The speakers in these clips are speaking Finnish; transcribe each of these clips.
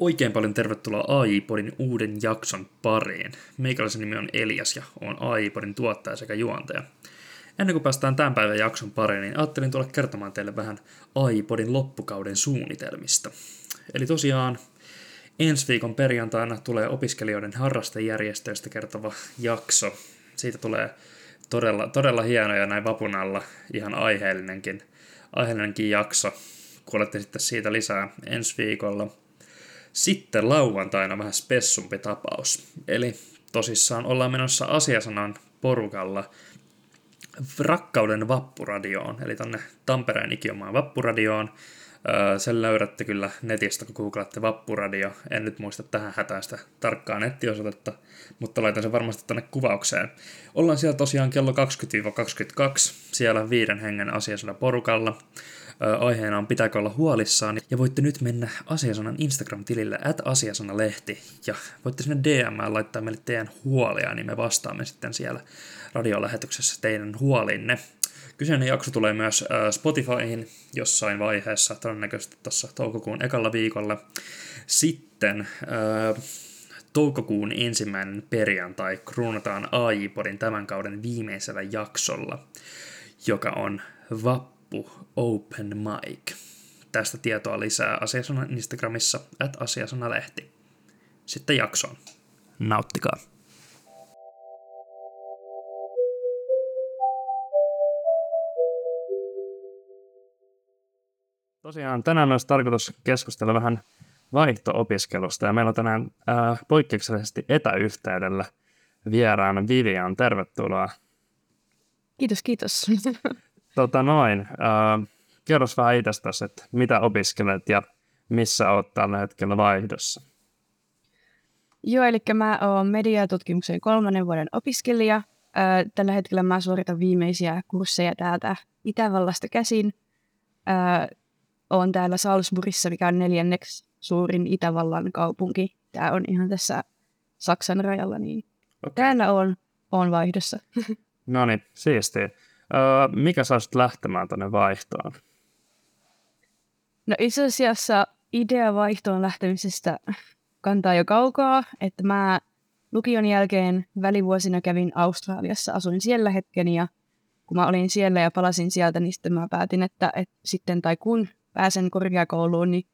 Oikein paljon tervetuloa AI-podin uuden jakson pariin. Meikäläisen nimi on Elias ja on AI-podin tuottaja sekä juontaja. Ennen kuin päästään tämän päivän jakson pariin, niin ajattelin tulla kertomaan teille vähän AI-podin loppukauden suunnitelmista. Eli tosiaan ensi viikon perjantaina tulee opiskelijoiden harrastejärjestöistä kertova jakso. Siitä tulee todella, todella hieno ja näin vapun alla ihan aiheellinenkin, aiheellinenkin jakso. Kuulette sitten siitä lisää ensi viikolla – sitten lauantaina vähän spessumpi tapaus. Eli tosissaan ollaan menossa asiasanan porukalla rakkauden vappuradioon, eli tonne Tampereen ikiomaan vappuradioon. sen löydätte kyllä netistä, kun googlatte vappuradio. En nyt muista tähän hätään sitä tarkkaa nettiosoitetta, mutta laitan sen varmasti tänne kuvaukseen. Ollaan siellä tosiaan kello 20-22, siellä viiden hengen asiasana porukalla aiheena on pitääkö olla huolissaan, ja voitte nyt mennä Asiasanan Instagram-tilille at asiasanalehti, ja voitte sinne DM laittaa meille teidän huolia, niin me vastaamme sitten siellä radiolähetyksessä teidän huolinne. Kyseinen jakso tulee myös Spotifyhin jossain vaiheessa, todennäköisesti tuossa toukokuun ekalla viikolla. Sitten toukokuun ensimmäinen perjantai kruunataan AI-podin tämän kauden viimeisellä jaksolla, joka on Vappu loppu Open Mic. Tästä tietoa lisää Asiasanan Instagramissa, at Asiasanalehti. Sitten jaksoon. Nauttikaa. Tosiaan tänään olisi tarkoitus keskustella vähän vaihto-opiskelusta ja meillä on tänään ää, poikkeuksellisesti etäyhteydellä vieraana Vivian. Tervetuloa. Kiitos, kiitos. Tota noin, äh, kerros vähän itsestäsi, että mitä opiskelet ja missä olet tällä hetkellä vaihdossa? Joo, eli mä oon mediatutkimuksen kolmannen vuoden opiskelija. Äh, tällä hetkellä mä suoritan viimeisiä kursseja täältä Itävallasta käsin. Äh, oon täällä Salzburgissa, mikä on neljänneksi suurin Itävallan kaupunki. Tämä on ihan tässä Saksan rajalla, niin okay. täällä on, on vaihdossa. No niin, siistiä. Öö, mikä saa lähtemään tuonne vaihtoon? No itse asiassa idea vaihtoon lähtemisestä kantaa jo kaukaa, että mä lukion jälkeen välivuosina kävin Australiassa, asuin siellä hetken ja kun mä olin siellä ja palasin sieltä, niin sitten mä päätin, että, että sitten tai kun pääsen korkeakouluun, niin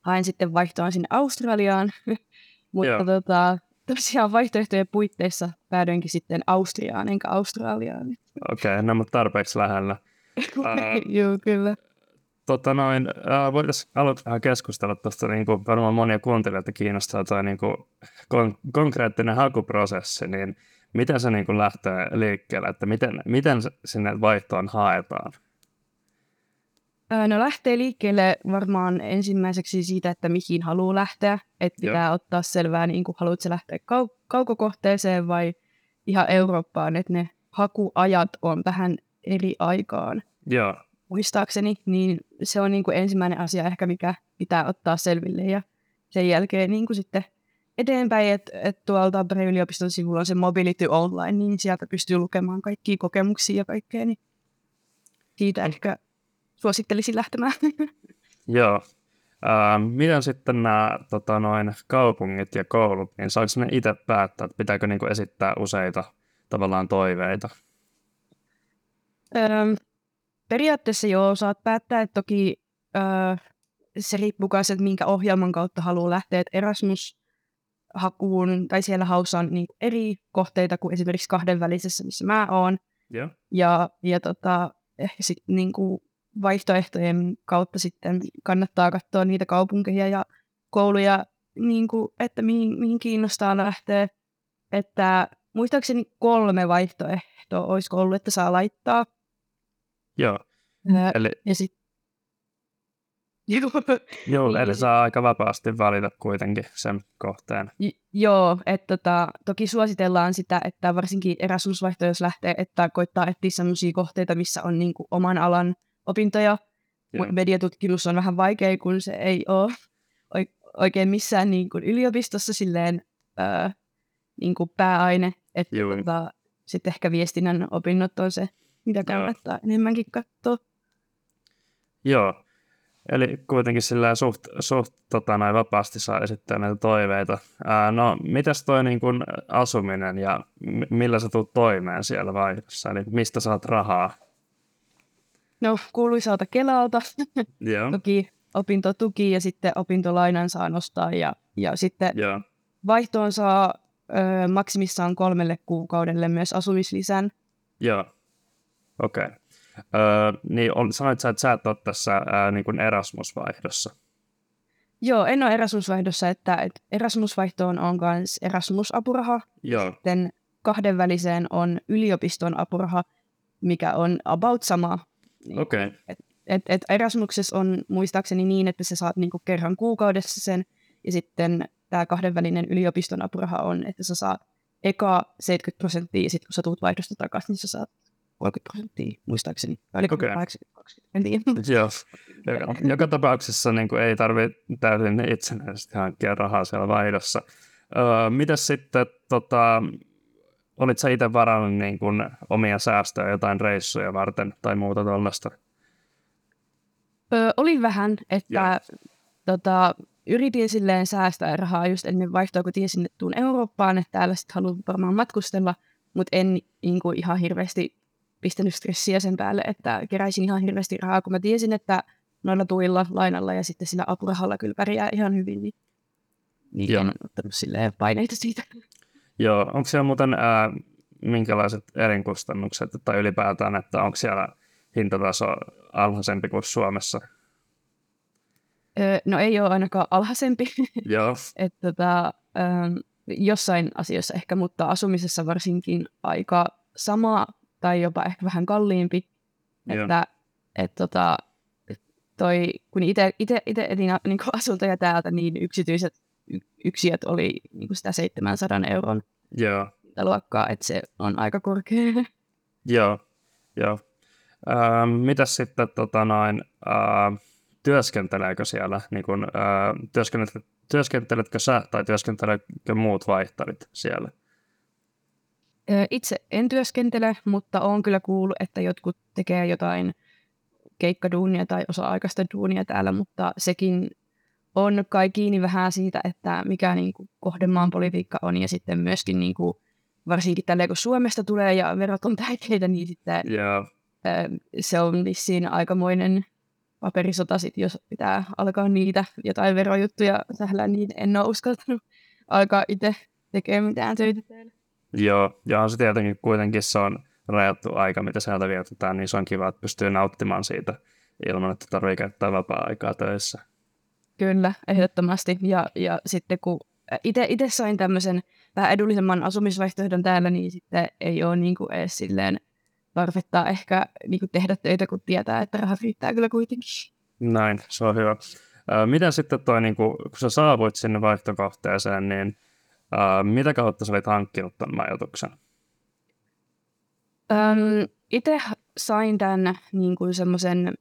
haen sitten vaihtoa sinne Australiaan. Mutta tota, tosiaan vaihtoehtojen puitteissa päädyinkin sitten Austriaan, enkä Australiaan. Okei, okay, no mutta tarpeeksi lähellä. uh, Joo, kyllä. Tota noin, uh, voitaisiin aloittaa keskustella tuosta, niin kuin varmaan monia kuuntelijoita kiinnostaa tuo niin kuin kon- konkreettinen hakuprosessi, niin miten se niin kuin lähtee liikkeelle, että miten, miten sinne vaihtoon haetaan? No lähtee liikkeelle varmaan ensimmäiseksi siitä, että mihin haluaa lähteä. Että pitää Joo. ottaa selvää, niin kuin haluatko lähteä kau- kaukokohteeseen vai ihan Eurooppaan, että ne hakuajat on vähän eri aikaan. Joo. Muistaakseni, niin se on niin kuin ensimmäinen asia ehkä, mikä pitää ottaa selville. Ja sen jälkeen niin kuin sitten eteenpäin, että et tuolta Tampereen yliopiston sivulla on se Mobility Online, niin sieltä pystyy lukemaan kaikkia kokemuksia ja kaikkea. Niin siitä ehkä suosittelisin lähtemään. Joo. Uh, miten sitten nämä tota, noin, kaupungit ja koulut, niin saako ne itse päättää, että pitääkö niinku esittää useita tavallaan toiveita? Öö, periaatteessa joo, saat päättää, että toki öö, se riippuu myös, että minkä ohjelman kautta haluaa lähteä, että Erasmus-hakuun, tai siellä haussa on niin eri kohteita kuin esimerkiksi kahdenvälisessä, missä mä oon. Yeah. Ja, ja tota, sitten niin kuin vaihtoehtojen kautta sitten kannattaa katsoa niitä kaupunkeja ja kouluja, niin kuin, että mihin, mihin kiinnostaa lähteä. Että muistaakseni kolme vaihtoehtoa olisiko ollut, että saa laittaa. Joo. Ää, eli... Ja sit... Joo, eli saa aika vapaasti valita kuitenkin sen kohteen. J- joo, että tota, toki suositellaan sitä, että varsinkin Erasmus-vaihto, jos lähtee, että koittaa etsiä sellaisia kohteita, missä on niin kuin, oman alan opintoja, mutta mediatutkimus on vähän vaikea, kun se ei ole oikein missään niin kuin yliopistossa silleen ää, niin kuin pääaine, että tota, sitten ehkä viestinnän opinnot on se, mitä kannattaa Joo. enemmänkin katsoa. Joo. Eli kuitenkin sillä suht, suht tota, näin vapaasti saa esittää näitä toiveita. Ää, no, mitäs toi niin kun asuminen ja m- millä sä tulet toimeen siellä vaihdossa? Eli mistä saat rahaa? No, kuuluisalta Kelalta. Joo. Toki opintotuki ja sitten opintolainan saa nostaa ja, ja sitten Joo. vaihtoon saa ö, maksimissaan kolmelle kuukaudelle myös asumislisän. Joo. Okei. Okay. Öö, niin on, sanoit sä, että sä et ole tässä ää, niin kuin Erasmus-vaihdossa. Joo, en ole Erasmus-vaihdossa, että, että Erasmus-vaihtoon on myös Erasmus-apuraha. Joo. Sitten kahdenväliseen on yliopiston apuraha, mikä on about sama. Okei. Okay. Et, et Erasmuksessa on muistaakseni niin, että sä saat niinku kerran kuukaudessa sen, ja sitten tämä kahdenvälinen yliopiston apuraha on, että sä saat eka 70 prosenttia, ja sitten kun sä tuut vaihdosta takaisin, niin sä saat 30 prosenttia, muistaakseni. Okei. okay. 80, 20, en tiedä. Joo. Joka, joka tapauksessa niin kuin ei tarvitse täysin itsenäisesti hankkia rahaa siellä vaihdossa. Öö, mitäs sitten, tota, olit sä itse varannut niin kuin omia säästöjä jotain reissuja varten tai muuta tuollaista? Öö, oli vähän, että Joo. tota, yritin silleen säästää rahaa just ennen vaihtoa, kun tiesin, että tuun Eurooppaan, että täällä sitten haluan varmaan matkustella, mutta en niin kuin, ihan hirveästi pistänyt stressiä sen päälle, että keräisin ihan hirveästi rahaa, kun mä tiesin, että noilla tuilla, lainalla ja sitten sillä apurahalla kyllä pärjää ihan hyvin, niin, niin en ottanut silleen paineita siitä. Joo, onko siellä muuten ää, minkälaiset elinkustannukset tai ylipäätään, että onko siellä hintataso alhaisempi kuin Suomessa? Öö, no ei ole ainakaan alhaisempi, Joo, että tota, ähm, jossain asioissa ehkä, mutta asumisessa varsinkin aika sama tai jopa ehkä vähän kalliimpi. Joo. Että et, tota, toi, kun itse etin niin asuntoja täältä, niin yksityiset yksiöt oli niin sitä 700 euron joo, luokkaa, että se on aika korkea. joo, joo. Ää, mitäs sitten tota noin, ää, työskenteleekö siellä, niin kun, ää, työskenteletkö, työskenteletkö sä tai työskenteleekö muut vaihtarit siellä? Itse en työskentele, mutta olen kyllä kuullut, että jotkut tekee jotain keikkaduunia tai osa-aikaista duunia täällä, mutta sekin on kai kiinni vähän siitä, että mikä niin kuin kohdemaan politiikka on ja sitten myöskin niin kuin, varsinkin tälleen kun Suomesta tulee ja verot on tärkeitä, niin sitten ö, se on vissiin aikamoinen paperisota sit, jos pitää alkaa niitä jotain verojuttuja sählää, niin en ole uskaltanut alkaa itse tekemään mitään töitä täällä. joo, ja on se tietenkin kuitenkin se on rajattu aika, mitä sieltä vietetään, niin se on kiva, että pystyy nauttimaan siitä ilman, että tarvii käyttää vapaa-aikaa töissä. Kyllä, ehdottomasti. Ja, ja sitten kun itse sain tämmöisen vähän edullisemman asumisvaihtoehdon täällä, niin sitten ei ole niin kuin edes silleen tarvetta ehkä niin kuin tehdä töitä, kun tietää, että rahat riittää kyllä kuitenkin. Näin, se on hyvä. Mitä sitten toi, niin kun, kun sä saavuit sinne vaihtokohteeseen, niin ää, mitä kautta sä olit hankkinut ton majoituksen? Öm, itse sain tämän niin kuin semmoisen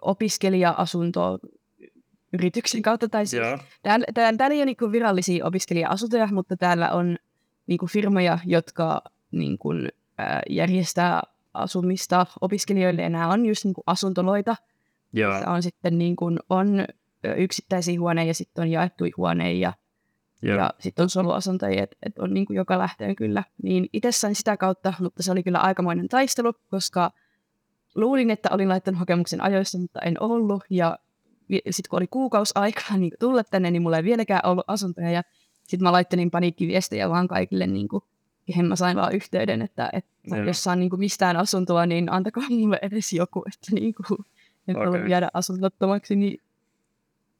opiskelija-asunto yrityksen kautta, tai siis Joo, Täällä, täällä, täällä ei ole niinku virallisia opiskelija-asuntoja, mutta täällä on niinku firmoja, jotka niinku, ää, järjestää asumista opiskelijoille, ja nämä on just niinku asuntoloita. joo, Se on sitten niinku, on ö, yksittäisiä huoneita ja sitten on jaettuja huoneita ja, ja sitten on soluasuntoja, että et on niinku joka lähtöön kyllä. Niin itse sain sitä kautta, mutta se oli kyllä aikamoinen taistelu, koska luulin, että olin laittanut hakemuksen ajoissa, mutta en ollut. Ja sitten kun oli kuukausi aikaa niin tulla tänne, niin mulla ei vieläkään ollut asuntoja. Ja sitten mä laittelin paniikkiviestejä vaan kaikille, niin kuin, kehen mä sain vaan yhteyden, että, että jos saan niin kuin mistään asuntoa, niin antakaa mulle edes joku, että niin kuin, en okay. jäädä asunnottomaksi. Niin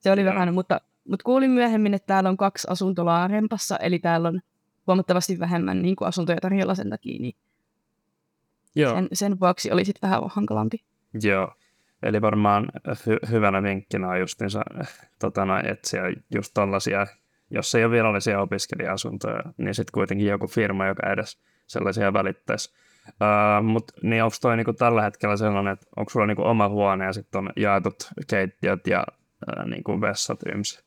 se oli Joo. vähän, mutta, mutta kuulin myöhemmin, että täällä on kaksi asuntolaa rempassa, eli täällä on huomattavasti vähemmän niin kuin asuntoja tarjolla sen takia, niin joo, sen, sen vuoksi oli sitten vähän hankalampi. joo. Eli varmaan hy- hyvänä vinkkinä on justiinsa tota, noin, etsiä just tollasia, jos ei ole virallisia opiskelija-asuntoja, niin sitten kuitenkin joku firma, joka edes sellaisia välittäisi. Uh, Mutta niin onko toi niinku tällä hetkellä sellainen, että onko sulla niinku oma huone ja sitten on jaetut keittiöt ja uh, niinku vessat yms?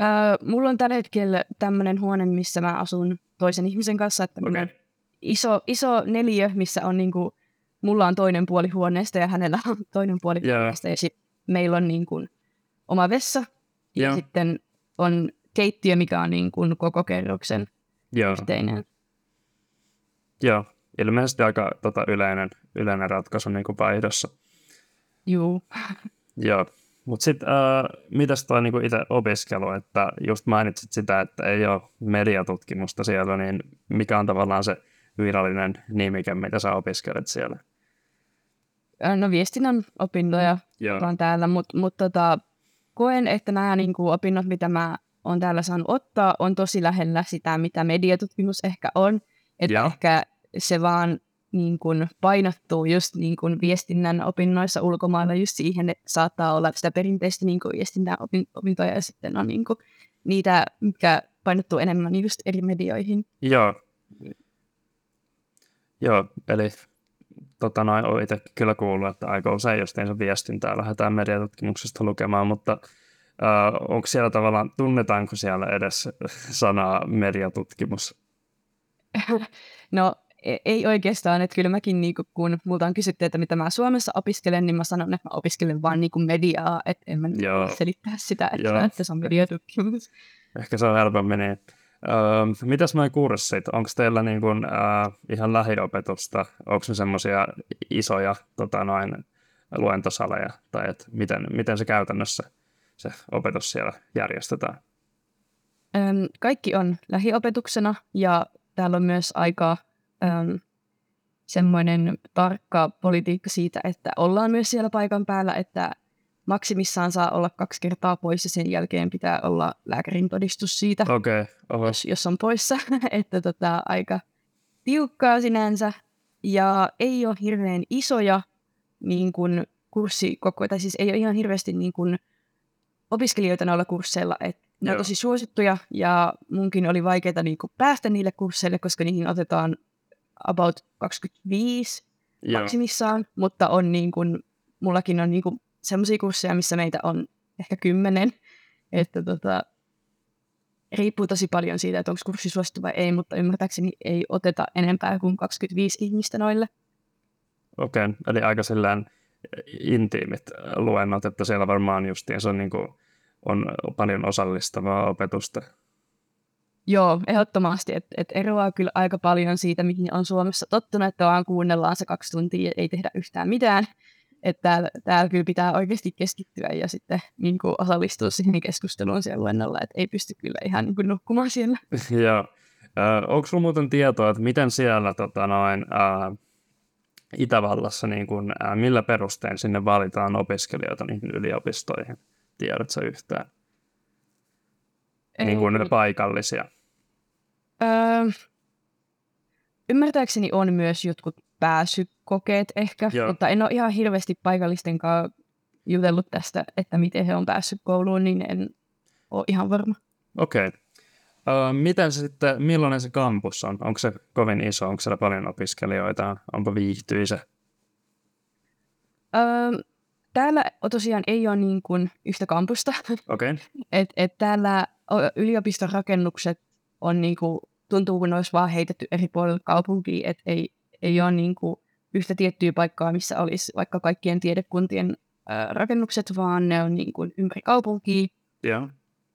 Öö, mulla on tällä hetkellä tämmöinen huone, missä mä asun toisen ihmisen kanssa, että okay. Iso, iso neliö, missä on niinku, mulla on toinen puoli huoneesta ja hänellä on toinen puoli Joo. huoneesta. Ja sitten meillä on niin kuin oma vessa ja Joo. sitten on keittiö, mikä on niin kuin koko kerroksen Joo, yhteinen. joo. Ilmeisesti aika tota, yleinen, yleinen ratkaisu niin kuin vaihdossa. Juu. Joo. Mutta sitten äh, mitäs toi niinku itse opiskelu, että just mainitsit sitä, että ei ole mediatutkimusta siellä, niin mikä on tavallaan se virallinen nimike, mitä sä opiskelet siellä? Ö, No viestinnän opintoja Joo. on täällä, mutta mut tota, koen, että nämä niinku opinnot, mitä mä oon täällä saanut ottaa, on tosi lähellä sitä, mitä mediatutkimus ehkä on. Että Joo. ehkä se vaan niin kun painottuu just niin kun viestinnän opinnoissa ulkomailla just siihen, että saattaa olla sitä perinteistä niin kun viestinnän opin- opintoja ja sitten on niin kun niitä, mikä painottuu enemmän just eri medioihin. Joo. Joo, eli tota noin, olen itse kyllä kuullut, että aika usein justiinsa viestintää lähdetään mediatutkimuksesta lukemaan, mutta äh, onko siellä tavallaan, tunnetaanko siellä edes sanaa mediatutkimus? No e- ei oikeastaan, että kyllä mäkin niinku, kun multa on kysytty, että mitä mä Suomessa opiskelen, niin mä sanon, että mä opiskelen vaan niinku mediaa, että en mä Joo. selittää sitä, että, Joo. että se on mediatutkimus. Ehkä se on helpommin niin. Öö, mitäs noin kurssit? Onko teillä niin kuin, äh, ihan lähiopetusta? Onko ne semmoisia isoja tota noin, luentosaleja? Tai et miten, miten se käytännössä se opetus siellä järjestetään? Öm, kaikki on lähiopetuksena ja täällä on myös aika öm, semmoinen tarkka politiikka siitä, että ollaan myös siellä paikan päällä, että maksimissaan saa olla kaksi kertaa pois ja sen jälkeen pitää olla lääkärin todistus siitä. Okay, oho. jos, jos on poissa, että tota, aika tiukkaa sinänsä. Ja ei ole hirveän isoja niin kuin kurssikoko, tai siis ei ole ihan hirveästi niin kuin opiskelijoita noilla kursseilla. Et ne on Joo. tosi suosittuja ja munkin oli vaikeaa niin kuin päästä niille kursseille, koska niihin otetaan about 25 Joo, maksimissaan, mutta on niin kuin, mullakin on niin kuin sellaisia kursseja, missä meitä on ehkä kymmenen, että tota, riippuu tosi paljon siitä, että onko kurssi suosittu vai ei, mutta ymmärtääkseni ei oteta enempää kuin 25 ihmistä noille. okei. Okay. Eli aika silleen intiimit luennot, että siellä varmaan justiin se on, niin kuin, on paljon osallistavaa opetusta. Joo, ehdottomasti, että et eroaa kyllä aika paljon siitä, mihin on Suomessa tottunut, että vaan kuunnellaan se kaksi tuntia ja ei tehdä yhtään mitään. Että täällä, täällä kyllä pitää oikeasti keskittyä ja sitten niin kuin osallistua siihen keskusteluun siellä luennolla, että ei pysty kyllä ihan niin kuin nukkumaan siellä. Joo. Ö, onko sinulla muuten tietoa, että miten siellä tota noin, ää, Itävallassa, niin kun, ää, millä perustein sinne valitaan opiskelijoita niihin yliopistoihin? Tiedätkö yhtään? Niin kuin Ei. paikallisia. Öö, ymmärtääkseni on myös jotkut pääsykokeet ehkä, Joo. mutta en ole ihan hirveästi paikallisten kanssa jutellut tästä, että miten he on päässyt kouluun, niin en ole ihan varma. Okei. Okay. miten se sitten, millainen se kampus on? Onko se kovin iso? Onko siellä paljon opiskelijoita? Onpa viihtyisä? Öö, täällä tosiaan ei ole niin kuin yhtä kampusta, Okei. Okay. että et täällä yliopiston rakennukset on niin kuin, tuntuu kun ne olisi vaan heitetty eri puolille kaupunkiin, että ei, ei ole niin kuin yhtä tiettyä paikkaa, missä olisi vaikka kaikkien tiedekuntien ö, rakennukset, vaan ne on niin kuin ympäri kaupunkia. Joo.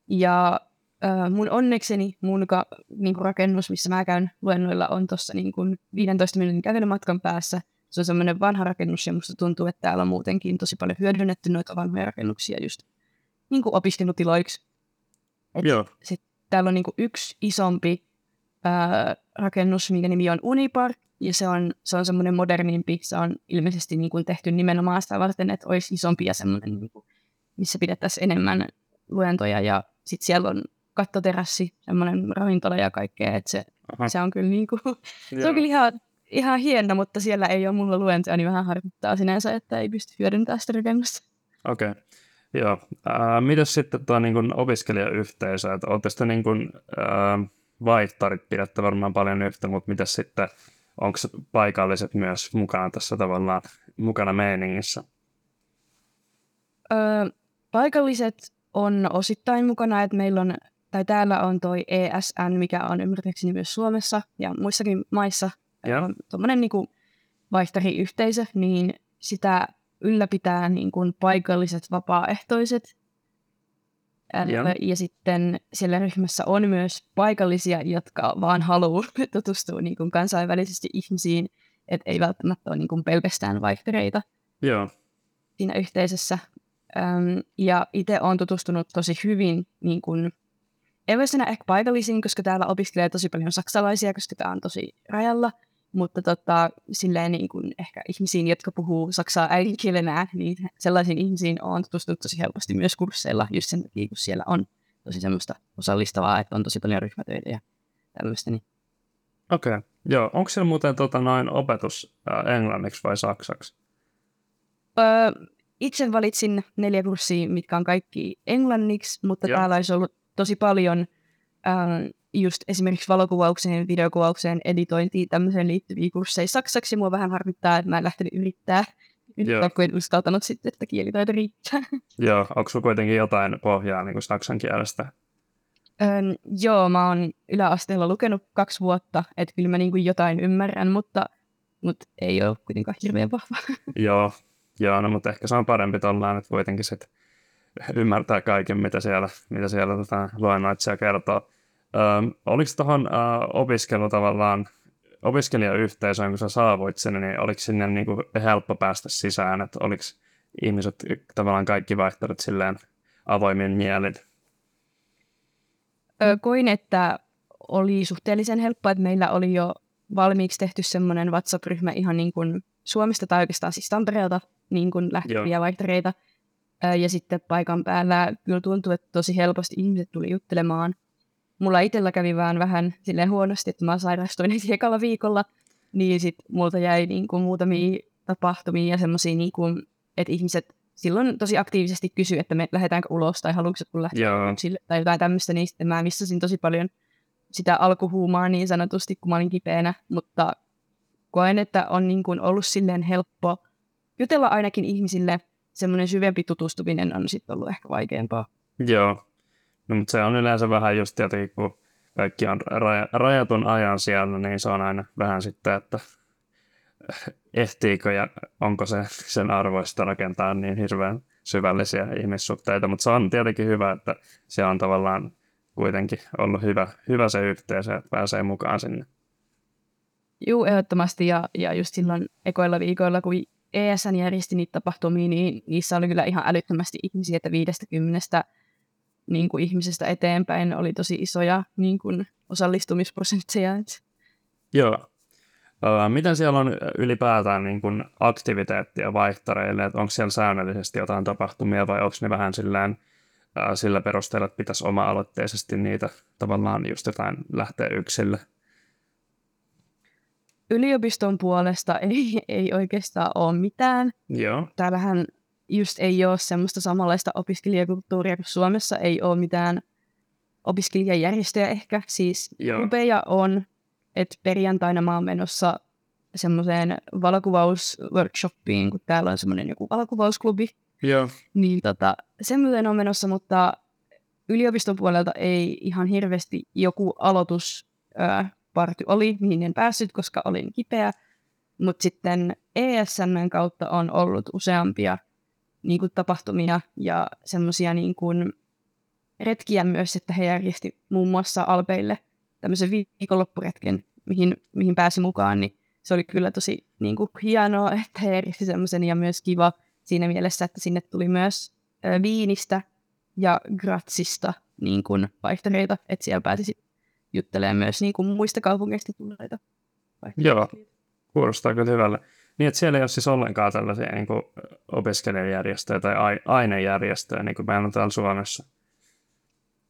Ja ö, mun onnekseni mun ka, niin kuin rakennus, missä mä käyn luennoilla, on tuossa niin kuin 15 minuutin kävelymatkan päässä. Se on semmoinen vanha rakennus ja musta tuntuu, että täällä on muutenkin tosi paljon hyödynnetty noita vanhoja rakennuksia just niin kuin opiskelutiloiksi. Et Joo. sit täällä on niin kuin yksi isompi ää, rakennus, minkä nimi on Unipar, ja se on, se on semmoinen modernimpi. Se on ilmeisesti niin kuin tehty nimenomaan sitä varten, että olisi isompi ja semmoinen, niin kuin, missä pidettäisiin enemmän luentoja. Ja sitten siellä on kattoterassi, semmoinen ravintola ja kaikkea, että se, Aha. se on kyllä, niin kuin, se on kyllä ihan, ihan hieno, mutta siellä ei ole mulla luentoja, niin vähän harmittaa sinänsä, että ei pysty hyödyntämään sitä rakennusta. Okei. Okay. Joo. Äh, mitäs sitten tuo niin kuin opiskelijayhteisö? Että olette sitten niin kuin, äh, vaihtarit pidätte varmaan paljon yhtä, mutta mitäs sitten, onko paikalliset myös mukana tässä tavallaan mukana meiningissä? Öö, paikalliset on osittain mukana, että meillä on, tai täällä on toi ESN, mikä on ymmärtääkseni myös Suomessa ja muissakin maissa. On tuommoinen niinku vaihtariyhteisö, niin sitä ylläpitää niin kuin paikalliset vapaaehtoiset. Joo. Ja sitten siellä ryhmässä on myös paikallisia, jotka vaan haluaa tutustua niin kuin kansainvälisesti ihmisiin, että ei välttämättä ole niin kuin pelkästään vaihtareita Joo, siinä yhteisössä. Öm, ja itse olen tutustunut tosi hyvin niin kuin, ei voi sanoa ehkä paikallisiin, koska täällä opiskelee tosi paljon saksalaisia, koska tämä on tosi rajalla, mutta tota, silleen niin kuin ehkä ihmisiin, jotka puhuu saksaa äidinkielenä, niin sellaisiin ihmisiin on tutustunut tosi helposti myös kursseilla, just sen takia, kun siellä on tosi semmoista osallistavaa, että on tosi paljon ryhmätöitä ja tällaista. Niin. okei. Okay. Joo, onko siellä muuten tota, noin opetus ää, englanniksi vai saksaksi? Öö, itse valitsin neljä kurssia, mitkä on kaikki englanniksi, mutta Joo. täällä olisi ollut tosi paljon ähm, just esimerkiksi valokuvaukseen, videokuvaukseen, editointiin, tämmöiseen liittyviä kursseja saksaksi. Mua vähän harmittaa, että mä en lähtenyt yrittää, Joo. yrittää kun en uskaltanut sitten, että kielitaito riittää. Joo, onko sulla kuitenkin jotain pohjaa niin kuin saksan kielestä? Öm, joo, mä oon yläasteella lukenut kaksi vuotta, että kyllä mä niinku jotain ymmärrän, mutta, mutta ei ole kuitenkaan hirveän vahva. Joo, joo no, mutta ehkä se on parempi tollaan, että kuitenkin sit ymmärtää kaiken, mitä siellä, mitä siellä tota, luennoitsija kertoo. Öm, oliko tuohon opiskelu tavallaan, opiskelijayhteisöön, kun sä saavuit sinne, niin oliko sinne niin kuin helppo päästä sisään, että oliko ihmiset tavallaan kaikki vaihtaneet silleen avoimin mielin? Ö, koin, että oli suhteellisen helppoa, että meillä oli jo valmiiksi tehty semmoinen WhatsApp-ryhmä ihan niin kuin Suomesta tai oikeastaan siis Tampereelta niin kuin lähteviä vaihtareita. Ö, Ja sitten paikan päällä kyllä tuntui, että tosi helposti ihmiset tuli juttelemaan. Mulla itsellä kävi vaan vähän silleen huonosti, että mä sairastuin heti ekalla viikolla, niin sitten multa jäi niin kuin muutamia tapahtumia ja semmoisia, niin kuin, että ihmiset silloin tosi aktiivisesti kysyi, että me lähdetäänkö ulos tai haluatko kun lähteä sille, tai jotain tämmöistä, niin sitten mä missasin tosi paljon sitä alkuhuumaa niin sanotusti, kun mä olin kipeänä, mutta koen, että on niin kuin ollut silleen helppo jutella ainakin ihmisille, semmoinen syvempi tutustuminen on sitten ollut ehkä vaikeampaa. joo. No, mutta se on yleensä vähän just tietenkin, kun kaikki on raja, rajatun ajan siellä, niin se on aina vähän sitten, että ehtiikö ja onko se sen arvoista rakentaa niin hirveän syvällisiä ihmissuhteita, mutta se on tietenkin hyvä, että se on tavallaan kuitenkin ollut hyvä, hyvä se yhteisö, että pääsee mukaan sinne. Juu, ehdottomasti, ja, ja just silloin ekoilla viikoilla, kun ESN järjesti niitä tapahtumia, niin niissä oli kyllä ihan älyttömästi ihmisiä, että viidestä kymmenestä niin kuin ihmisestä eteenpäin oli tosi isoja niin kuin osallistumisprosentteja. Joo. Miten siellä on ylipäätään niin kuin aktiviteettia vaihtareille, että onko siellä säännöllisesti jotain tapahtumia vai onko ne vähän sillään, ää, sillä perusteella, että pitäisi oma-aloitteisesti niitä tavallaan just jotain lähteä yksille? yliopiston puolesta ei, ei oikeastaan ole mitään. Joo, Täällähän just ei ole semmoista samanlaista opiskelijakulttuuria kuin Suomessa, ei ole mitään opiskelijajärjestöjä ehkä. Siis Joo. klubeja on, että perjantaina mä oon menossa semmoiseen valokuvausworkshoppiin, kun täällä on semmoinen joku valokuvausklubi, joo, niin tota, semmoinen on menossa, mutta yliopiston puolelta ei ihan hirveästi joku aloitusparty oli, mihin en päässyt, koska olin kipeä. Mutta sitten ESNn kautta on ollut useampia niin kuin, tapahtumia ja semmoisia niin kuin, retkiä myös, että he järjesti muun muassa Alpeille tämmöisen viikonloppuretken, mihin, mihin pääsi mukaan, niin se oli kyllä tosi niin kuin, hienoa, että he järjesti semmoisen ja myös kiva siinä mielessä, että sinne tuli myös ö, Viinistä ja Gratsista niin kuin, vaihtareita, että siellä pääsi juttelemaan myös niin kuin, muista kaupungeista tulleita Joo. kuulostaa kyllä hyvälle. Niin, että siellä ei ole siis ollenkaan tällaisia niin kuin opiskelijajärjestöjä tai ai- ainejärjestöjä, niin kuin meillä on täällä Suomessa.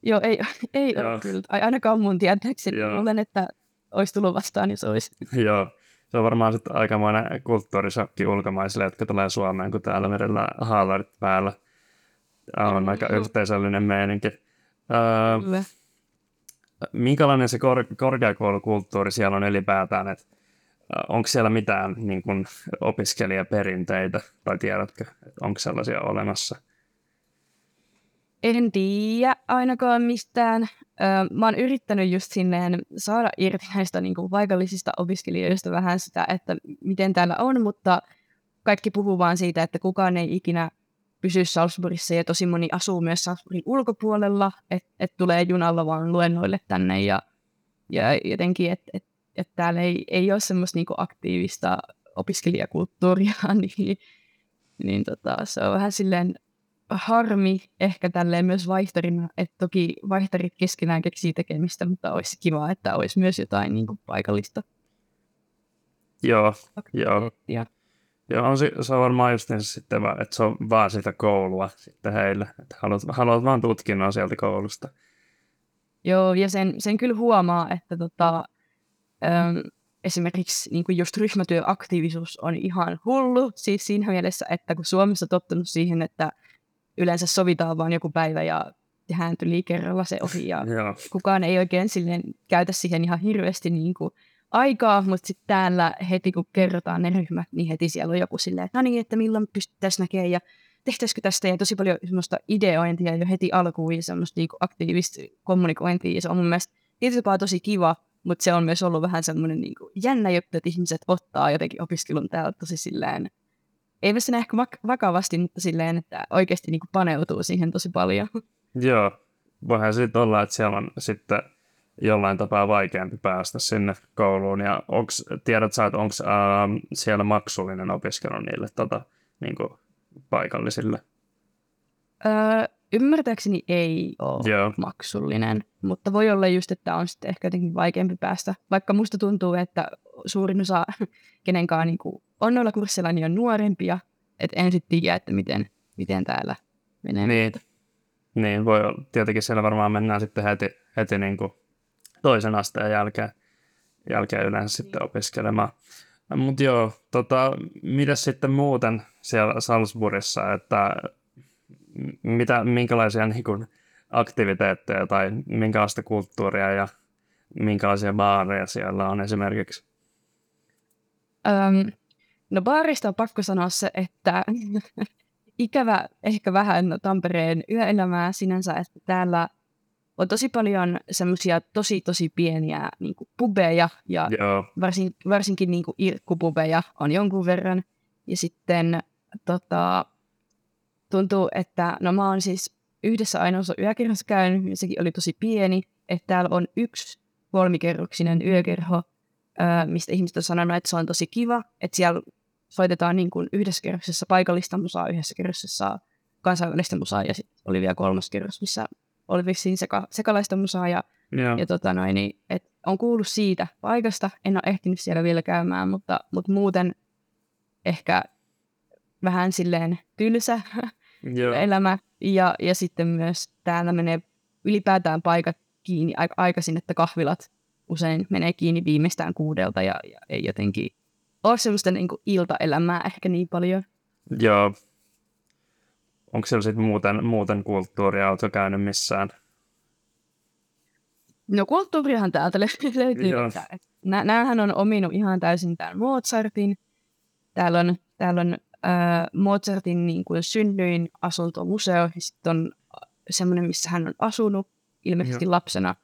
Joo, ei, ei Joo. ole kyllä. Ai, ainakaan mun tietääkseni. Luulen, että olisi tullut vastaan, jos olisi. Joo, se on varmaan sitten aikamoinen kulttuurisokki ulkomaisille, jotka tulee Suomeen, kun täällä vedellä haalarit päällä. On aika Joo. yhteisöllinen meininki. Öö, minkälainen se kor- korkeakoulukulttuuri siellä on ylipäätään, että onko siellä mitään niin kuin, opiskelijaperinteitä, tai tiedätkö, onko sellaisia olemassa? En tiedä ainakaan mistään. Ö, mä oon yrittänyt just silleen saada irti näistä niin kuin paikallisista opiskelijoista vähän sitä, että miten täällä on, mutta kaikki puhuu vaan siitä, että kukaan ei ikinä pysy Salzburgissa ja tosi moni asuu myös Salzburgin ulkopuolella, että et tulee junalla vaan luennoille tänne ja, ja jotenkin, että et, et täällä ei, ei ole semmoista niinku aktiivista opiskelijakulttuuria, niin, niin tota, se on vähän silleen harmi ehkä tälleen myös vaihtarina, että toki vaihtarit keskenään keksii tekemistä, mutta olisi kiva, että olisi myös jotain niin kuin paikallista. Joo, joo. Joo, on se, se on varmaan just niin sitten, että se on vaan sitä koulua sitten heille, että haluat, haluat vaan tutkinnon sieltä koulusta. Joo, ja sen, sen kyllä huomaa, että tota, äm, esimerkiksi niin kuin just ryhmätyöaktiivisuus on ihan hullu, siis siinä mielessä, että kun Suomessa tottunut siihen, että yleensä sovitaan vain joku päivä ja tehdään tyli kerralla se ohi ja kukaan ei oikein silleen käytä siihen ihan hirveästi niin kuin aikaa, mutta sitten täällä heti kun kerrotaan ne ryhmät, niin heti siellä on joku silleen, että no niin, että milloin pystyttäisiin näkemään ja tehtäisikö tästä ja tosi paljon semmoista ideointia jo heti alkuun ja semmoista niinku aktiivista kommunikointia ja se on mun mielestä tietysti tosi kiva, mutta se on myös ollut vähän semmoinen niinku jännä juttu, että ihmiset ottaa jotenkin opiskelun täällä tosi silleen ei missään ehkä vakavasti, mutta silleen, että oikeasti niin paneutuu siihen tosi paljon. Joo, voihan sitten olla, että siellä on sitten jollain tapaa vaikeampi päästä sinne kouluun. Ja onks, tiedät sä, että onko ähm, siellä maksullinen opiskelu niille tota, niin kuin paikallisille? Öö, ymmärtääkseni ei ole Joo. maksullinen, mutta voi olla just, että on sitten ehkä jotenkin vaikeampi päästä. Vaikka musta tuntuu, että suurin osa kenenkaan niin kuin on noilla kursseilla niin on nuorempia, että en sitten tiedä, että miten, miten täällä menee. Niin, niin voi olla. Tietenkin siellä varmaan mennään sitten heti, heti niin kuin toisen asteen jälkeen, jälkeen yleensä sitten opiskelemaan. Mutta joo, tota, mitä sitten muuten siellä Salzburgissa, että mitä, minkälaisia niin kuin, aktiviteetteja tai minkälaista kulttuuria ja minkälaisia baareja siellä on esimerkiksi? Um, no baarista on pakko sanoa se, että ikävä ehkä vähän Tampereen yöelämää sinänsä, että täällä on tosi paljon semmoisia tosi tosi pieniä niin kuin pubeja ja varsin, varsinkin niin kuin irkkupubeja on jonkun verran. Ja sitten tota, tuntuu, että no mä oon siis yhdessä ainoassa yökerhossa käynyt, ja sekin oli tosi pieni, että täällä on yksi kolmikerroksinen yökerho, mistä ihmiset on sanonut, että se on tosi kiva, että siellä soitetaan niin kuin yhdessä kerroksessa paikallista musaa, yhdessä kerroksessa kansainvälistä musaa, ja sitten oli vielä kolmas kerros, missä oli vissiin seka, sekalaista musaa, ja, yeah. ja tota noin, niin, et on kuullut siitä paikasta, en ole ehtinyt siellä vielä käymään, mutta, mutta muuten ehkä vähän silleen tylsä Joo. elämä. Ja, ja sitten myös täällä menee ylipäätään paikat kiinni aika aikaisin, että kahvilat usein menee kiinni viimeistään kuudelta ja, ja ei jotenkin ole semmoista niin kuin iltaelämää ehkä niin paljon. Joo. Onko siellä sitten muuten, muuten kulttuuria, oletko käynyt missään? No kulttuuriahan täältä löytyy. Nämähän on ominut ihan täysin tämän Mozartin. Täällä on, täällä on äh, Mozartin niin kuin synnyin asuntomuseo, ja sitten on semmoinen, missä hän on asunut ilmeisesti Joo. lapsena.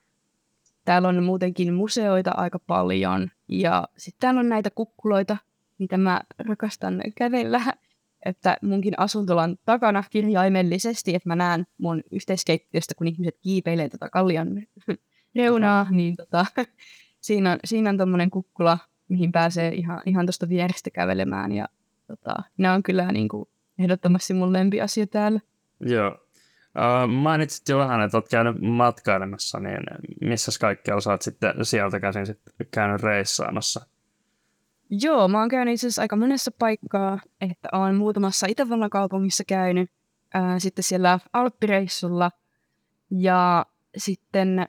Täällä on muutenkin museoita aika paljon, ja sitten täällä on näitä kukkuloita, mitä mä rakastan kävellä, että munkin asuntolan takana kirjaimellisesti, että mä näen mun yhteiskeittiöstä, kun ihmiset kiipeilee tota kallion reunaa, niin tota, siinä on, siinä on tommonen kukkula, mihin pääsee ihan, ihan tuosta vierestä kävelemään, ja tota, ne on kyllä niin kuin, ehdottomasti mun lempiasia täällä. Joo. Uh, mainitsit jo vähän, että olet käynyt matkailemassa, niin missä kaikkialla sä oot sitten sieltä käsin sitten käynyt reissaamassa? Joo, mä oon käynyt itse asiassa aika monessa paikkaa, että oon muutamassa Itävallan kaupungissa käynyt, äh, sitten siellä Alppireissulla ja sitten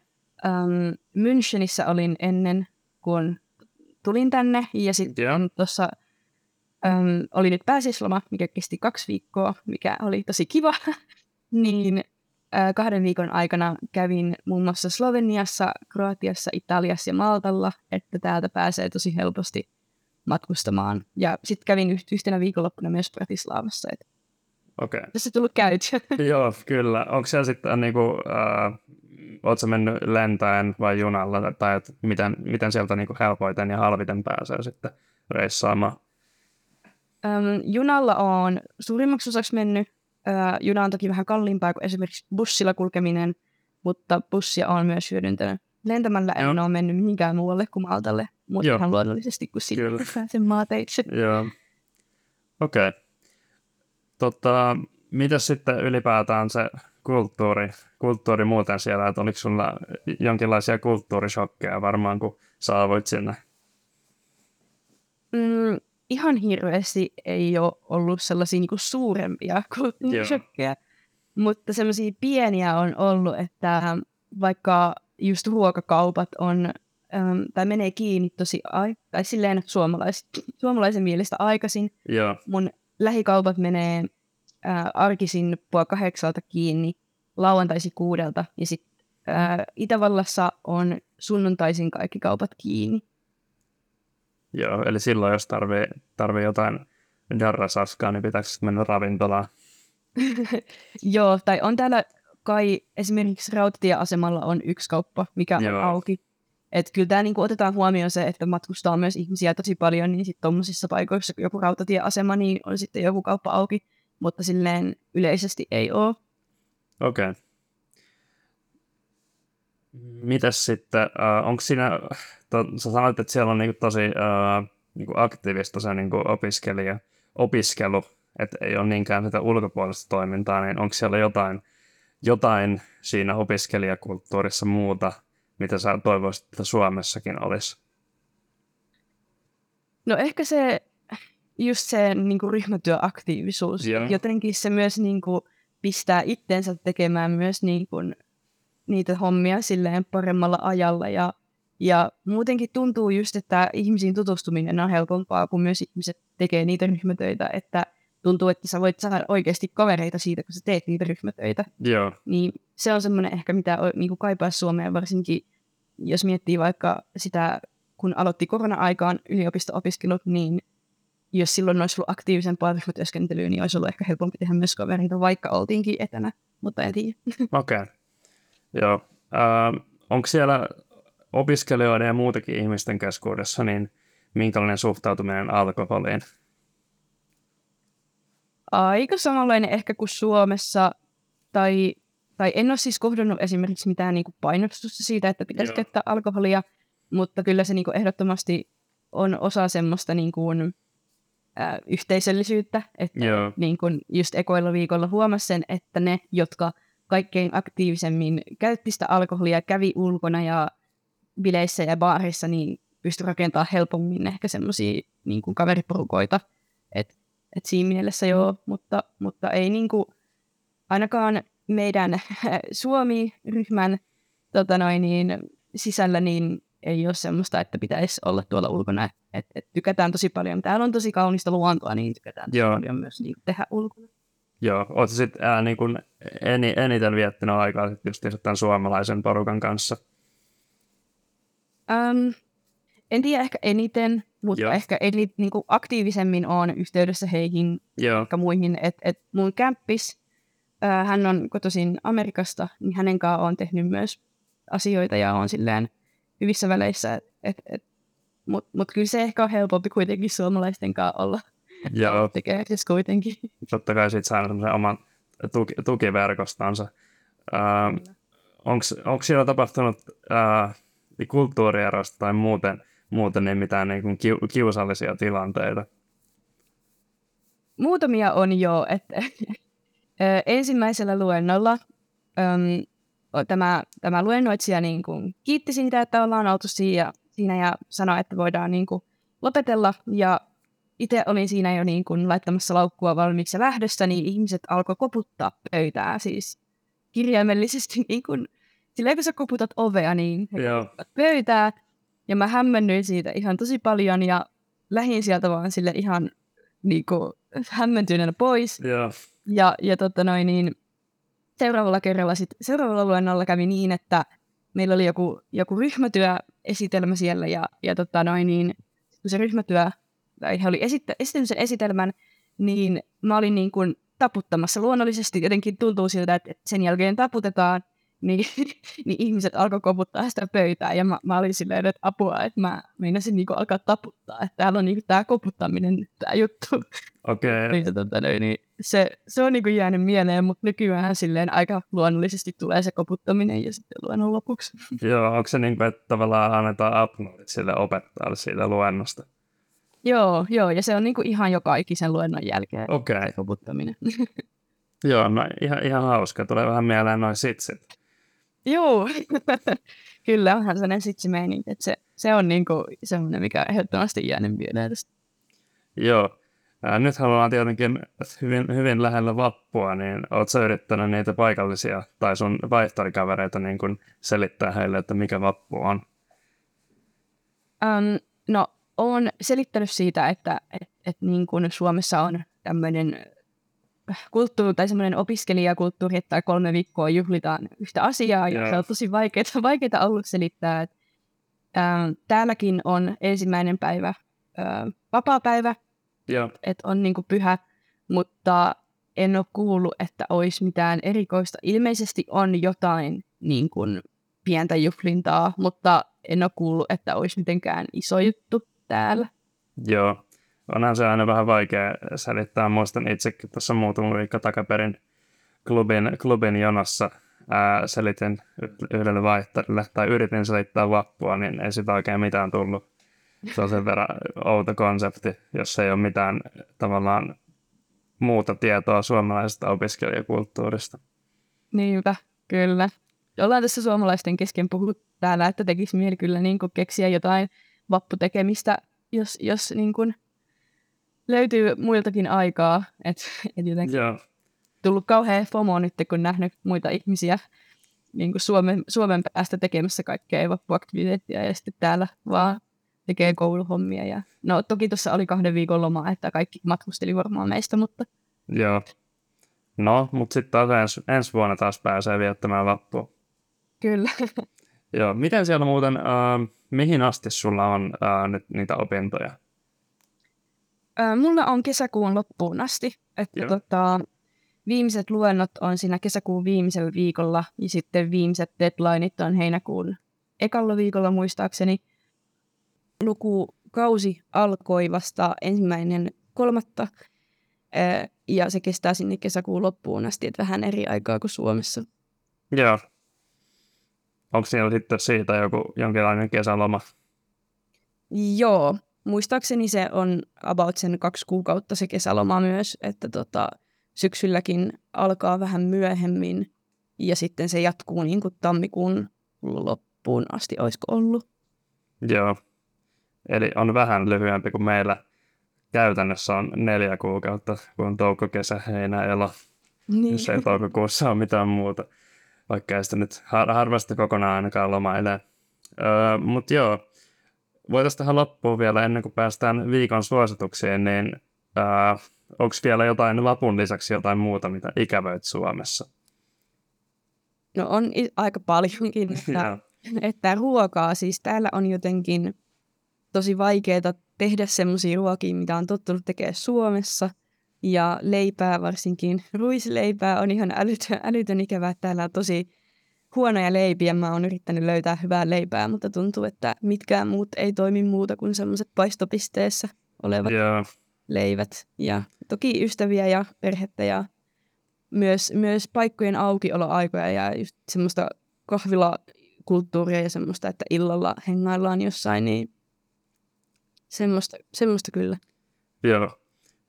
ähm, Münchenissä olin ennen kuin tulin tänne ja sitten yeah. tuossa Öm, oli nyt pääsisloma, mikä kesti kaksi viikkoa, mikä oli tosi kiva. niin ö, kahden viikon aikana kävin muun muassa Sloveniassa, Kroatiassa, Italiassa ja Maltalla, että täältä pääsee tosi helposti matkustamaan. Ja sitten kävin yhtenä viikonloppuna myös Bratislavassa. Et Okei. Okay. Tässä tullut käytyä. Joo, kyllä. Onko siellä sitten, niin kuin, äh, ootko mennyt lentäen vai junalla, tai että miten, miten sieltä niin kuin helpoiten ja halviten pääsee sitten reissaamaan? Öm, junalla on suurimmaksi osaksi mennyt. Ö, juna on toki vähän kalliimpaa kuin esimerkiksi bussilla kulkeminen, mutta bussia on myös hyödyntänyt. Lentämällä en Joo. ole mennyt mihinkään muualle kuin Maltalle, mutta Joo. ihan luonnollisesti, kun sinne pääsen maateitse. Joo. Okei. Okay. Tota, mitäs sitten ylipäätään se kulttuuri, kulttuuri muuten siellä, että oliko sulla jonkinlaisia kulttuurishokkeja varmaan, kun saavuit sinne? Mm, ihan hirveästi ei ole ollut sellaisia niinku suurempia kulttuurishokkeja, mutta sellaisia pieniä on ollut, että ähm, vaikka just ruokakaupat on, ähm, tai menee kiinni tosi ai- tai silleen suomalais, suomalaisen mielestä aikaisin. Joo, Mun lähikaupat menee äh, arkisin puoli kahdeksalta kiinni, lauantaisin kuudelta, ja sitten äh, Itävallassa on sunnuntaisin kaikki kaupat kiinni. Joo. Eli silloin, jos tarvii, tarvii jotain darrasaskaa, niin pitääkö mennä ravintolaan? Joo, tai on täällä kai esimerkiksi rautatieasemalla on yksi kauppa, mikä Joo. on auki. Että kyllä tämä niinku otetaan huomioon se, että matkustaa myös ihmisiä tosi paljon, niin sitten tuommoisissa paikoissa, kun joku rautatieasema, niin on sitten joku kauppa auki, mutta silleen yleisesti ei ole. Okei. Okay. Mitäs sitten, äh, onko siinä, to, sä sanoit, että siellä on niinku tosi äh, niinku aktiivista se niinku opiskelija, opiskelu, että ei ole niinkään sitä ulkopuolista toimintaa, niin onko siellä jotain, jotain siinä opiskelijakulttuurissa muuta, mitä sä toivoisit, että Suomessakin olisi? No ehkä se, just se niinku ryhmätyöaktiivisuus, Joo. jotenkin se myös niinku pistää itsensä tekemään myös niinku niitä hommia silleen paremmalla ajalla ja, ja muutenkin tuntuu just, että ihmisiin tutustuminen on helpompaa, kun myös ihmiset tekee niitä ryhmätöitä, että tuntuu, että sä voit saada oikeasti kavereita siitä, kun sä teet niitä ryhmätöitä. Joo, Niin se on semmoinen ehkä, mitä niin kuin kaipaa Suomeen, varsinkin jos miettii vaikka sitä, kun aloitti korona-aikaan yliopisto-opiskelut, niin jos silloin olisi ollut aktiivisempaa ryhmätyöskentelyä, niin olisi ollut ehkä helpompi tehdä myös kavereita, vaikka oltiinkin etänä, mutta en tiedä. okei. Okay. Joo. Äh, onko siellä opiskelijoiden ja muutakin ihmisten keskuudessa, niin minkälainen suhtautuminen alkoholiin? Aika samanlainen ehkä kuin Suomessa, tai, tai en ole siis kohdannut esimerkiksi mitään niin kuin painostusta siitä, että pitäisi Joo. käyttää alkoholia, mutta kyllä se niin kuin ehdottomasti on osa semmoista niin kuin, ää, yhteisöllisyyttä, että Joo. niin kuin just ekoilla viikolla huomasi sen, että ne, jotka kaikkein aktiivisemmin käytti sitä alkoholia, kävi ulkona ja bileissä ja baarissa, niin pystyi rakentamaan helpommin ehkä semmoisia niin kuin kaveriporukoita. Et, et siinä mielessä joo, mutta, mutta ei niin kuin, ainakaan meidän Suomi-ryhmän tota noin, niin, sisällä niin ei ole semmoista, että pitäisi olla tuolla ulkona. Et, et tykätään tosi paljon. Täällä on tosi kaunista luontoa, niin tykätään tosi Joo. paljon myös niin, tehdä ulkona. Joo, sä sitten niin kun eni, eniten viettänyt aikaa sit just tämän suomalaisen porukan kanssa? Um, en tiedä ehkä eniten, mutta Joo. Ehkä eni, niin kuin aktiivisemmin on yhteydessä heihin Joo, ehkä muihin. Et, et mun kämppis, ää, hän on kotoisin Amerikasta, niin hänen kanssaan on tehnyt myös asioita ja on silleen hyvissä väleissä. Et, et, et, Mutta mut kyllä se ehkä on helpompi kuitenkin suomalaisten kanssa olla joo, tekemisissä kuitenkin. totta kai siitä saa semmoisen oman tuki, tukiverkostansa. Onko siellä tapahtunut ää, kulttuurierosta tai muuten, muuten niin mitään niin kuin kiu, kiusallisia tilanteita? Muutamia on jo, että ensimmäisellä luennolla o- tämä, tämä luennoitsija niin kuin kiitti siitä, että ollaan oltu siinä, siinä ja sanoi, että voidaan niin kuin lopetella. Ja itse olin siinä jo niin kuin laittamassa laukkua valmiiksi lähdössä, niin ihmiset alkoi koputtaa pöytää siis kirjaimellisesti niin kuin, silleen kun sä koputat ovea, niin he Joo, pöytää. Ja mä hämmennyin siitä ihan tosi paljon ja lähdin sieltä vaan sille ihan niin kuin, hämmentyneenä pois. joo, Ja, ja tota noin, niin seuraavalla kerralla, sit, seuraavalla luennolla kävi niin, että meillä oli joku, joku ryhmätyöesitelmä siellä ja, ja tota noin, niin, kun se ryhmätyö, tai he oli esittä, esitellyt sen esitelmän, niin mä olin niin kuin taputtamassa. Luonnollisesti jotenkin tuntuu siltä, että sen jälkeen taputetaan, niin, niin ihmiset alkoi koputtaa sitä pöytää. Ja mä, mä olin silleen, että apua, että mä meinasin niinku alkaa taputtaa. Että täällä on niinku tämä koputtaminen tämä juttu. Okei. Okay. niin, tota, niin, se, se on niinku jäänyt mieleen, mutta nykyään silleen aika luonnollisesti tulee se koputtaminen ja sitten luennon lopuksi. Joo, onko se niin kuin, että tavallaan annetaan uploadit sille opettajalle siitä luennosta? Joo, joo, ja se on niinku ihan joka ikisen luennon jälkeen. Okay. koputtaminen. Joo, no ihan, ihan hauska. Tulee vähän mieleen noin sitsit. Joo, kyllä onhan sellainen sitsimeininki, että se, se on niinku semmoinen, mikä on ehdottomasti jäänyt mieleen tästä. Joo. Ää, nyt haluan tietenkin hyvin, hyvin lähellä vappua, niin oletko yrittänyt niitä paikallisia tai sun vaihtorikavereita niin kun selittää heille, että mikä vappu on? Um, no, olen selittänyt siitä, että et, et niin kuin Suomessa on tämmöinen kulttuuri tai semmoinen opiskelijakulttuuri, että kolme viikkoa juhlitaan yhtä asiaa, ja yeah. se on tosi vaikeaa, vaikeaa ollut selittää. Että, ää, täälläkin on ensimmäinen päivä ää, vapaa-päivä, yeah. että on niin kuin pyhä, mutta en ole kuullut, että olisi mitään erikoista. Ilmeisesti on jotain niin kuin pientä juhlintaa, mutta en ole kuullut, että olisi mitenkään iso juttu täällä. Joo, onhan se aina vähän vaikea selittää. Muistan itsekin tuossa muutama viikko takaperin klubin, klubin jonossa ää, selitin yhdelle vaihtarille, tai yritin selittää vappua, niin ei sitä oikein mitään tullut. Se on sen verran outo konsepti, jos ei ole mitään tavallaan muuta tietoa suomalaisesta opiskelijakulttuurista. Niinpä, kyllä. Ollaan tässä suomalaisten kesken puhuttu täällä, että tekisi mieli kyllä niin keksiä jotain vapputekemistä, jos, jos niin kuin löytyy muiltakin aikaa. Et, et jotenkin Joo. tullut kauhean FOMO nyt, kun nähnyt muita ihmisiä niin kuin Suomen, Suomen päästä tekemässä kaikkea vappuaktiviteettia ja sitten täällä vaan tekee kouluhommia. Ja... No toki tuossa oli kahden viikon loma, että kaikki matkusteli varmaan meistä, mutta... Joo. No, mutta sitten taas ens, ensi vuonna taas pääsee viettämään vappua. Kyllä. Joo, miten siellä muuten, äh, mihin asti sulla on äh, nyt niitä opintoja? Mulla on kesäkuun loppuun asti, että tota, viimeiset luennot on siinä kesäkuun viimeisellä viikolla ja sitten viimeiset deadlineit on heinäkuun ekalla viikolla muistaakseni. Lukukausi alkoi vasta ensimmäinen kolmatta ja se kestää sinne kesäkuun loppuun asti, että vähän eri aikaa kuin Suomessa. Joo. Onko siellä sitten siitä joku jonkinlainen kesäloma? Joo, muistaakseni se on about sen kaksi kuukautta se kesäloma myös, että tota, syksylläkin alkaa vähän myöhemmin ja sitten se jatkuu niin kuin tammikuun loppuun asti, olisiko ollut? Joo, eli on vähän lyhyempi kuin meillä. Käytännössä on neljä kuukautta, kun on touko, kesä, heinä, elo, niin. jos ei toukokuussa ole mitään muuta vaikka ei sitä nyt har- harvasta kokonaan ainakaan lomailee. Öö, Mutta joo, voitaisiin tähän loppuun vielä ennen kuin päästään viikon suosituksiin, niin öö, onko vielä jotain vapun lisäksi jotain muuta, mitä ikävöit Suomessa? No on aika paljonkin, että, että ruokaa, siis täällä on jotenkin tosi vaikeaa tehdä semmoisia ruokia, mitä on tottunut tekemään Suomessa – ja leipää, varsinkin ruisleipää, on ihan älytön, älytön ikävä, että täällä on tosi huonoja leipiä. Mä oon yrittänyt löytää hyvää leipää, mutta tuntuu, että mitkään muut ei toimi muuta kuin semmoiset paistopisteessä olevat yeah. leivät. Ja toki ystäviä ja perhettä ja myös, myös paikkojen aukioloaikoja ja just semmoista kahvilakulttuuria ja semmoista, että illalla hengaillaan jossain, niin semmoista, semmoista kyllä. Joo,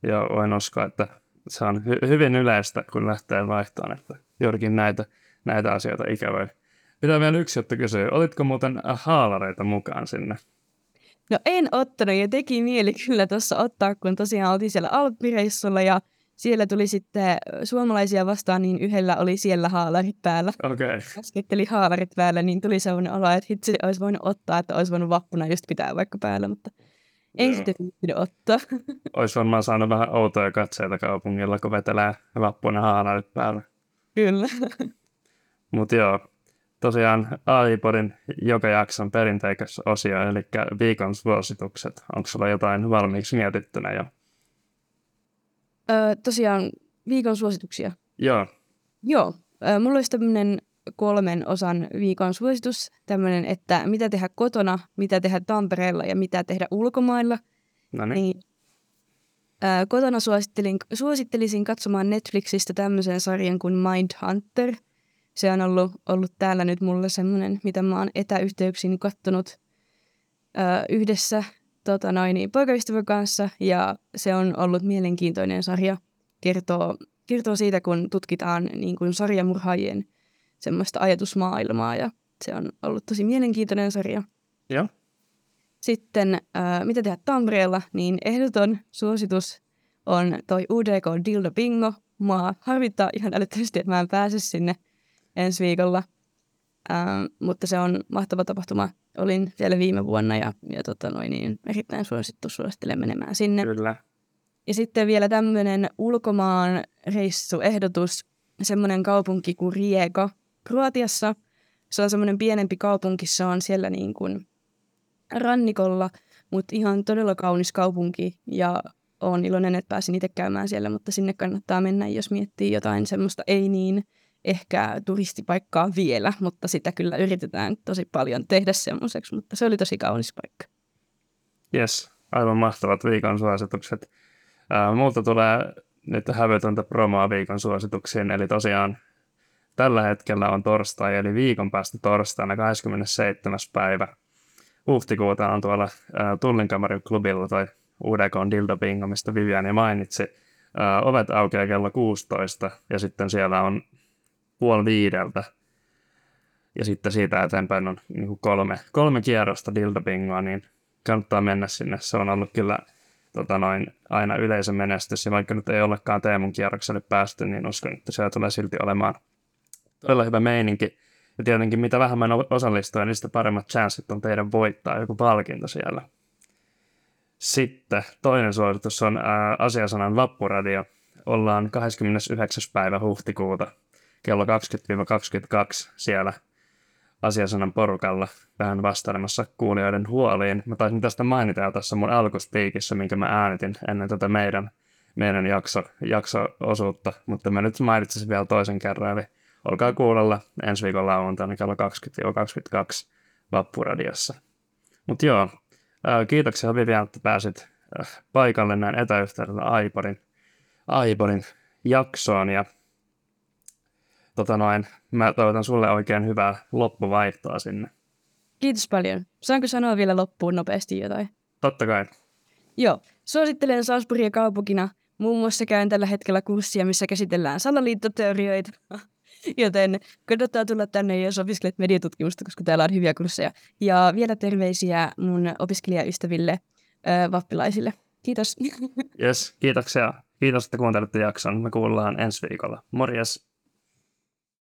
ja voin uskoa, että se on hy- hyvin yleistä, kun lähtee vaihtoon, että juurikin näitä, näitä asioita ikävöi. Pitää vielä yksi juttu kysyä. Olitko muuten haalareita mukaan sinne? No en ottanut ja teki mieli kyllä tuossa ottaa, kun tosiaan oltiin siellä alppireissulla ja siellä tuli sitten suomalaisia vastaan, niin yhdellä oli siellä haalarit päällä. Okei. Okay. Lasketteli haalarit päällä, niin tuli sellainen olo, että hitsi olisi voinut ottaa, että olisi voinut vappuna just pitää vaikka päällä, mutta ei Joo. sitten viittinyt ottaa. Olisi varmaan saanut vähän outoja katseita kaupungilla, kun vetelee vappuna haalarit päällä. Kyllä. Mutta joo, tosiaan AIPodin joka jakson perinteikäs osio, eli viikon suositukset. Onko sulla jotain valmiiksi mietittynä jo? Öö, tosiaan viikon suosituksia? Joo. Joo. Äh, mulla olisi tämmöinen kolmen osan viikon suositus. Tämmöinen, että mitä tehdä kotona, mitä tehdä Tampereella ja mitä tehdä ulkomailla. No niin. Ää, kotona suosittelin, suosittelisin katsomaan Netflixistä tämmöisen sarjan kuin Mindhunter. Se on ollut, ollut täällä nyt mulle semmoinen, mitä mä oon etäyhteyksin kattonut ää, yhdessä tota noin, niin poikaystävän kanssa. Ja se on ollut mielenkiintoinen sarja. Kertoo, kertoo siitä, kun tutkitaan niin kuin sarjamurhaajien semmoista ajatusmaailmaa. Ja se on ollut tosi mielenkiintoinen sarja. Joo. Sitten äh, mitä tehdä Tampereella, niin ehdoton suositus on toi UDK Dildo Bingo. Mua harvittaa ihan älyttömästi, että mä en pääse sinne ensi viikolla. Äh, mutta se on mahtava tapahtuma. Olin siellä viime vuonna ja, ja tota noin, niin erittäin suosittu. Suosittelen menemään sinne. Kyllä. Ja sitten vielä tämmöinen ulkomaan reissuehdotus, semmoinen kaupunki kuin Rieka Kroatiassa. Se on semmoinen pienempi kaupunki, se on siellä niin kuin rannikolla, mutta ihan todella kaunis kaupunki ja olen iloinen, että pääsin itse käymään siellä, mutta sinne kannattaa mennä, jos miettii jotain semmoista ei niin ehkä turistipaikkaa vielä, mutta sitä kyllä yritetään tosi paljon tehdä semmoiseksi, mutta se oli tosi kaunis paikka. Yes, aivan mahtavat viikon suositukset. Ää, multa tulee nyt hävytöntä promoa viikon suosituksiin, eli tosiaan tällä hetkellä on torstai, eli viikon päästä torstaina 27. päivä huhtikuuta on tuolla ää, Tullinkamarin klubilla toi UDK Dildo Bingo, mistä Viviani mainitsi. Ää, ovet aukeaa kello 16 ja sitten siellä on puoli viideltä. Ja sitten siitä eteenpäin on niin kuin kolme, kolme kierrosta Dildo Bingoa, niin kannattaa mennä sinne. Se on ollut kyllä tota noin, aina yleisön menestys, ja vaikka nyt ei olekaan Teemun kierrokselle päästy, niin uskon, että siellä tulee silti olemaan todella hyvä meininki. Ja tietenkin mitä vähemmän osallistuu, niin sitä paremmat chanssit on teidän voittaa joku palkinto siellä. Sitten toinen suositus on ää, asiasanan vappuradio. Ollaan 29. päivä huhtikuuta kello 20-22 siellä asiasanan porukalla vähän vastailemassa kuulijoiden huoliin. Mä taisin tästä mainita jo tässä mun alkuspiikissä, minkä mä äänitin ennen tätä meidän, meidän jakso, jakso-osuutta, mutta mä nyt mainitsin vielä toisen kerran, eli olkaa kuulolla ensi viikon lauantaina kello 20-22 Vappuradiossa. Mutta joo, kiitoksia Vivian, että pääsit paikalle näin etäyhteydellä Aiporin, Aiporin jaksoon ja tota noin, mä toivotan sulle oikein hyvää loppuvaihtoa sinne. Kiitos paljon. Saanko sanoa vielä loppuun nopeasti jotain? Totta kai. Joo, suosittelen Salzburgia kaupunkina. Muun muassa käyn tällä hetkellä kurssia, missä käsitellään salaliittoteorioita. Joten kannattaa tulla tänne, jos opiskelet mediatutkimusta, koska täällä on hyviä kursseja. Ja vielä terveisiä mun opiskelijaystäville, äh, vappilaisille. Kiitos. Yes, kiitoksia. Kiitos, että kuuntelitte jakson. Me kuullaan ensi viikolla. Morjes!